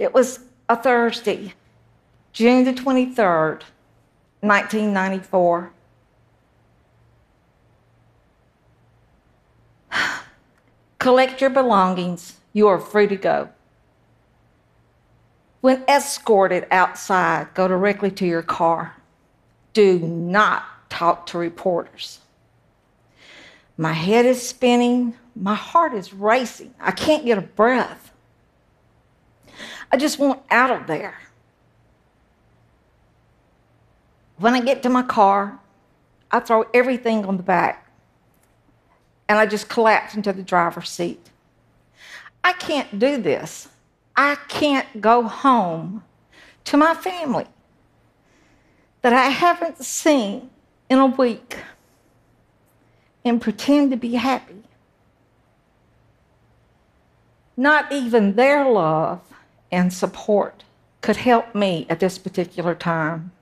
It was a Thursday, June the 23rd, 1994. Collect your belongings. You are free to go. When escorted outside, go directly to your car. Do not talk to reporters. My head is spinning. My heart is racing. I can't get a breath. I just want out of there. When I get to my car, I throw everything on the back and I just collapse into the driver's seat. I can't do this. I can't go home to my family that I haven't seen in a week and pretend to be happy. Not even their love and support could help me at this particular time.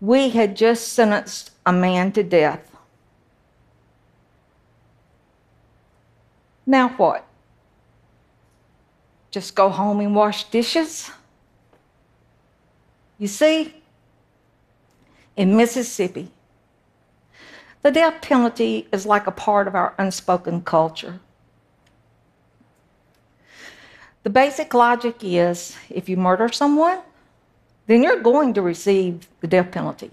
We had just sentenced a man to death. Now what? Just go home and wash dishes? You see, in Mississippi, the death penalty is like a part of our unspoken culture. The basic logic is if you murder someone, then you're going to receive the death penalty.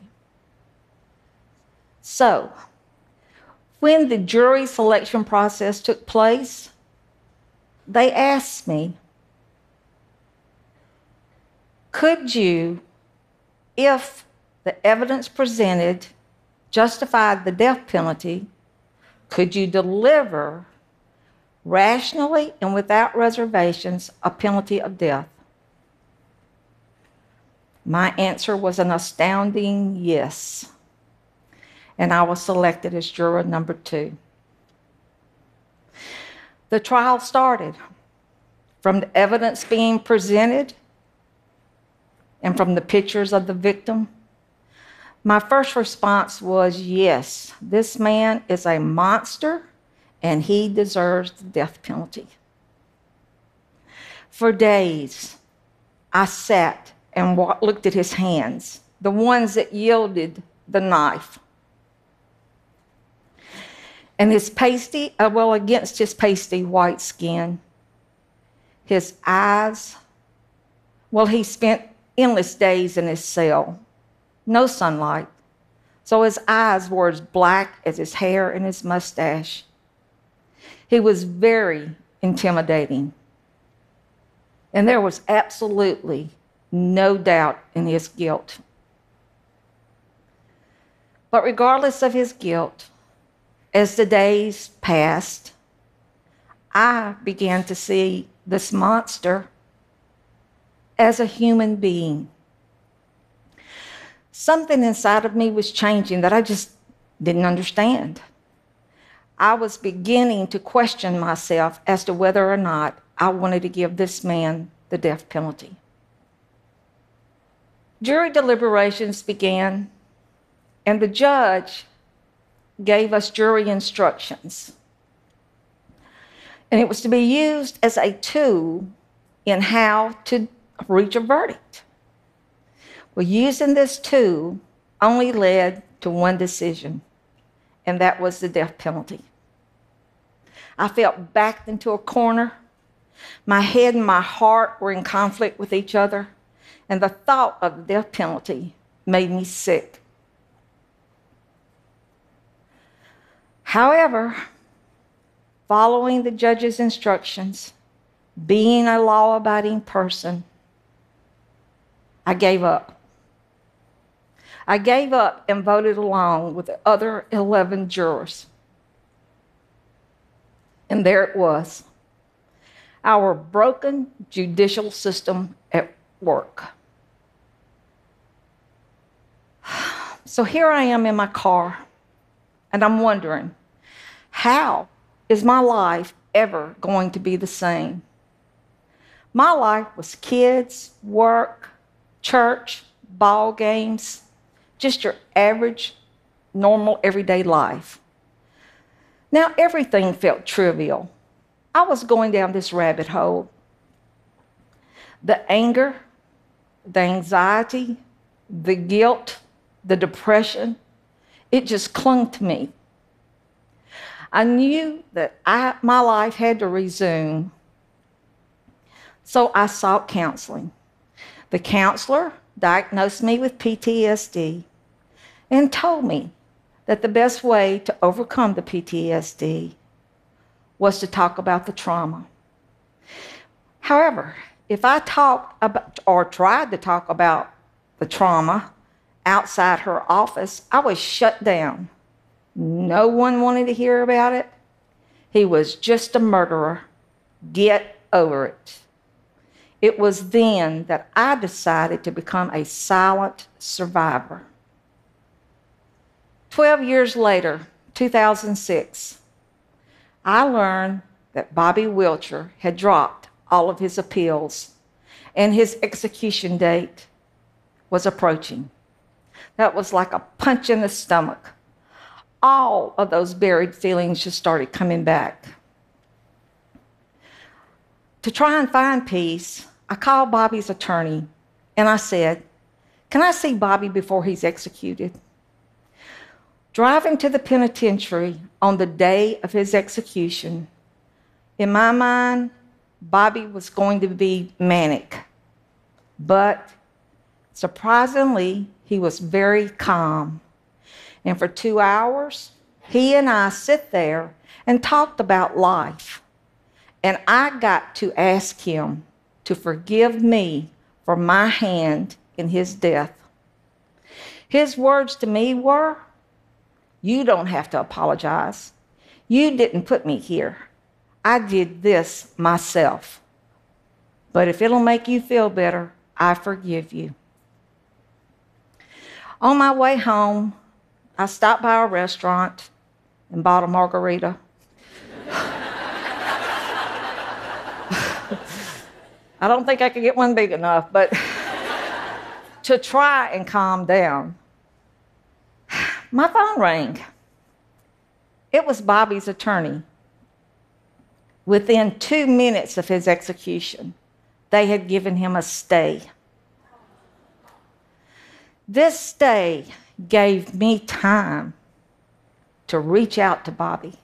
So, when the jury selection process took place, they asked me, could you, if the evidence presented justified the death penalty, could you deliver rationally and without reservations a penalty of death? My answer was an astounding yes and I was selected as juror number two. The trial started from the evidence being presented and from the pictures of the victim. My first response was yes, this man is a monster and he deserves the death penalty. For days, I sat and looked at his hands, the ones that yielded the knife and his pasty, uh, well, against his pasty white skin, his eyes, well, he spent endless days in his cell, no sunlight. So his eyes were as black as his hair and his mustache. He was very intimidating. And there was absolutely no doubt in his guilt. But regardless of his guilt, as the days passed, I began to see this monster as a human being. Something inside of me was changing that I just didn't understand. I was beginning to question myself as to whether or not I wanted to give this man the death penalty. Jury deliberations began, and the judge gave us jury instructions. And it was to be used as a tool in how to reach a verdict. Well, using this tool only led to one decision, and that was the death penalty. I felt backed into a corner. My head and my heart were in conflict with each other, and the thought of the death penalty made me sick. However, following the judge's instructions, being a law abiding person, I gave up. I gave up and voted along with the other 11 jurors. And there it was our broken judicial system at work. So here I am in my car, and I'm wondering how is my life ever going to be the same? My life was kids, work, church, ball games, just your average, normal, everyday life. Now, everything felt trivial. I was going down this rabbit hole. The anger, the anxiety, the guilt, the depression, it just clung to me. I knew that I, my life had to resume. So I sought counseling. The counselor diagnosed me with PTSD and told me that the best way to overcome the PTSD was to talk about the trauma. However, if I talked about or tried to talk about the trauma outside her office, I was shut down. No one wanted to hear about it. He was just a murderer. Get over it. It was then that I decided to become a silent survivor. 12 years later, 2006, I learned that Bobby Wilcher had dropped all of his appeals and his execution date was approaching. That was like a punch in the stomach. All of those buried feelings just started coming back. To try and find peace, I called Bobby's attorney and I said, Can I see Bobby before he's executed? Driving to the penitentiary on the day of his execution, in my mind, Bobby was going to be manic. But surprisingly, he was very calm. And for two hours, he and I sit there and talked about life. And I got to ask him to forgive me for my hand in his death. His words to me were, You don't have to apologize. You didn't put me here. I did this myself. But if it'll make you feel better, I forgive you. On my way home, I stopped by a restaurant and bought a margarita. I don't think I could get one big enough, but to try and calm down, my phone rang. It was Bobby's attorney. Within two minutes of his execution, they had given him a stay. This stay gave me time to reach out to Bobby.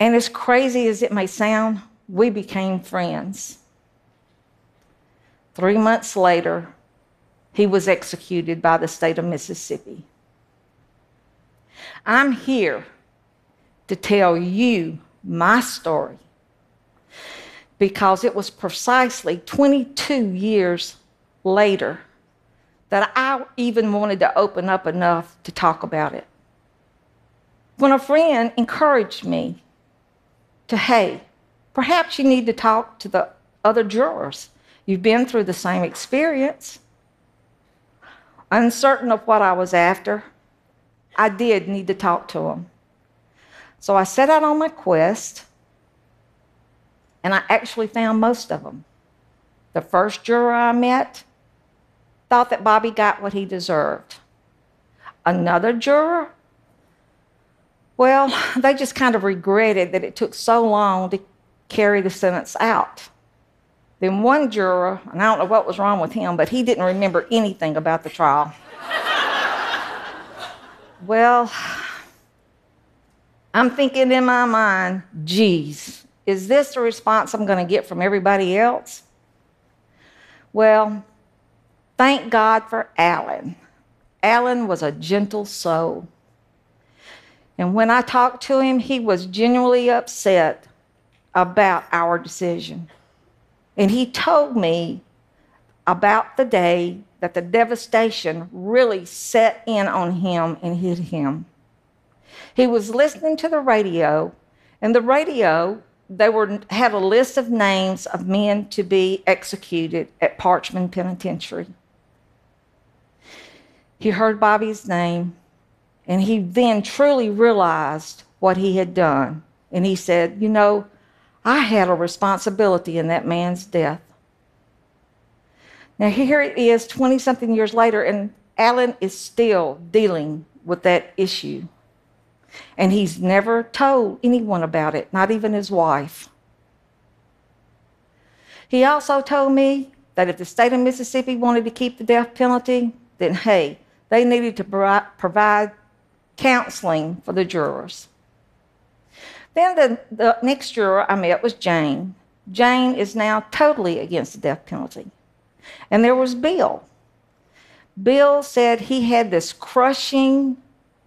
And as crazy as it may sound, we became friends. Three months later, he was executed by the state of Mississippi. I'm here to tell you my story because it was precisely 22 years later that I even wanted to open up enough to talk about it. When a friend encouraged me to, hey, perhaps you need to talk to the other jurors You've been through the same experience. Uncertain of what I was after, I did need to talk to him. So I set out on my quest, and I actually found most of them. The first juror I met thought that Bobby got what he deserved. Another juror, well, they just kind of regretted that it took so long to carry the sentence out. Then one juror, and I don't know what was wrong with him, but he didn't remember anything about the trial. Well, I'm thinking in my mind, geez, is this the response I'm going to get from everybody else? Well, thank God for Alan. Alan was a gentle soul. And when I talked to him, he was genuinely upset about our decision. And he told me about the day that the devastation really set in on him and hit him. He was listening to the radio, and the radio, they were, had a list of names of men to be executed at Parchman Penitentiary. He heard Bobby's name, and he then truly realized what he had done. And he said, You know, I had a responsibility in that man's death. Now, here it is 20 something years later, and Alan is still dealing with that issue. And he's never told anyone about it, not even his wife. He also told me that if the state of Mississippi wanted to keep the death penalty, then hey, they needed to provide counseling for the jurors. Then the, the next juror I met was Jane. Jane is now totally against the death penalty. And there was Bill. Bill said he had this crushing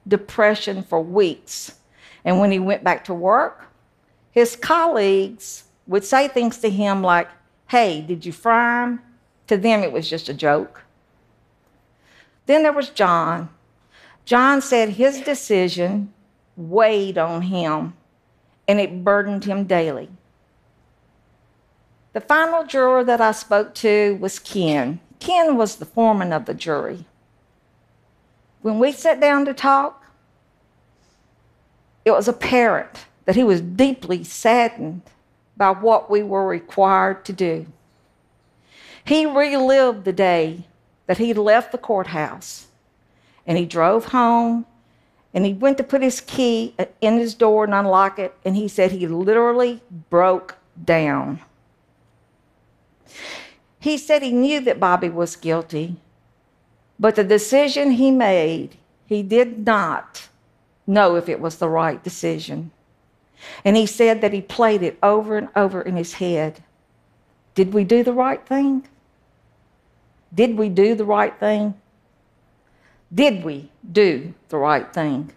depression for weeks. And when he went back to work, his colleagues would say things to him like, Hey, did you fry him? To them, it was just a joke. Then there was John. John said his decision weighed on him and it burdened him daily. The final juror that I spoke to was Ken. Ken was the foreman of the jury. When we sat down to talk, it was apparent that he was deeply saddened by what we were required to do. He relived the day that he left the courthouse and he drove home and he went to put his key in his door and unlock it, and he said he literally broke down. He said he knew that Bobby was guilty, but the decision he made, he did not know if it was the right decision. And he said that he played it over and over in his head. Did we do the right thing? Did we do the right thing? Did we do the right thing?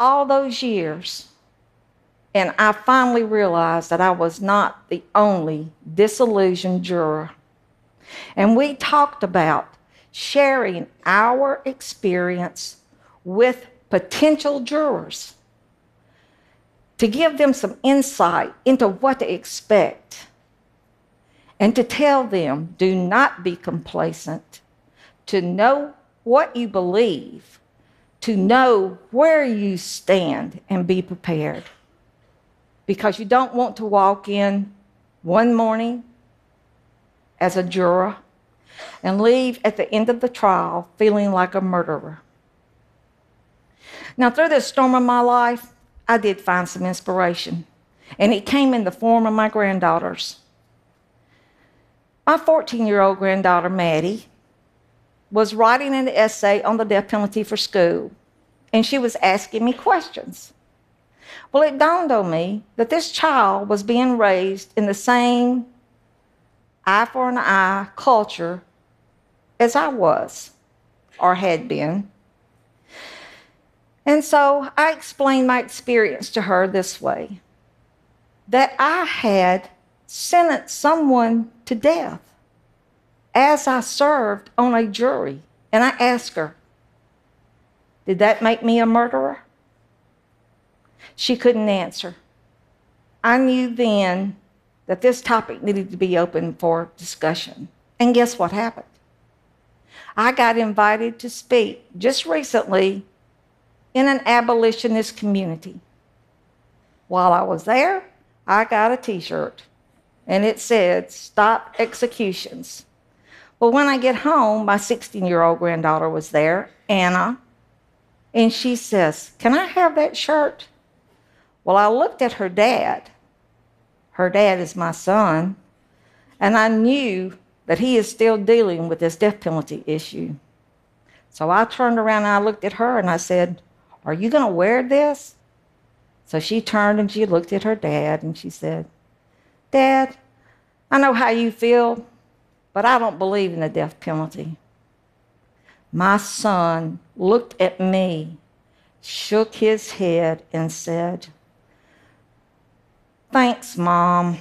All those years, and I finally realized that I was not the only disillusioned juror. And we talked about sharing our experience with potential jurors to give them some insight into what to expect and to tell them do not be complacent, to know what you believe, to know where you stand and be prepared. Because you don't want to walk in one morning as a juror and leave at the end of the trial feeling like a murderer. Now, through this storm of my life, I did find some inspiration, and it came in the form of my granddaughters. My 14 year old granddaughter, Maddie, was writing an essay on the death penalty for school, and she was asking me questions. Well, it dawned on me that this child was being raised in the same eye for an eye culture as I was or had been. And so I explained my experience to her this way that I had sentenced someone to death as I served on a jury. And I asked her, Did that make me a murderer? She couldn't answer. I knew then that this topic needed to be open for discussion. And guess what happened? I got invited to speak just recently in an abolitionist community. While I was there, I got a t shirt and it said, Stop Executions. Well, when I get home, my 16 year old granddaughter was there, Anna, and she says, Can I have that shirt? Well, I looked at her dad. Her dad is my son, and I knew that he is still dealing with this death penalty issue. So I turned around and I looked at her and I said, Are you going to wear this? So she turned and she looked at her dad and she said, Dad, I know how you feel, but I don't believe in the death penalty. My son looked at me, shook his head, and said, Thanks, Mom.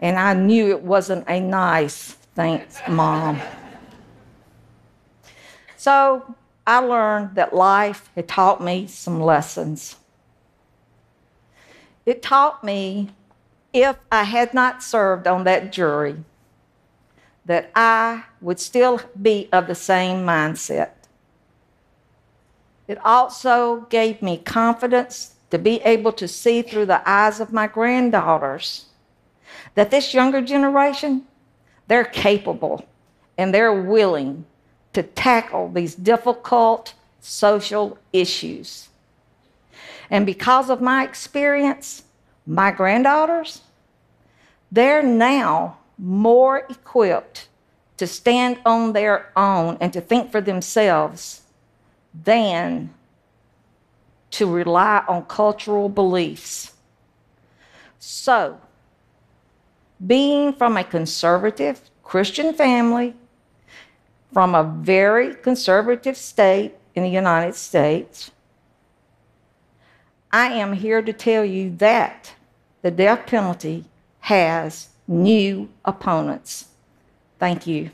And I knew it wasn't a nice thanks, Mom. So I learned that life had taught me some lessons. It taught me if I had not served on that jury, that I would still be of the same mindset. It also gave me confidence to be able to see through the eyes of my granddaughters that this younger generation, they're capable and they're willing to tackle these difficult social issues. And because of my experience, my granddaughters, they're now more equipped to stand on their own and to think for themselves than to rely on cultural beliefs. So, being from a conservative Christian family, from a very conservative state in the United States, I am here to tell you that the death penalty has new opponents. Thank you.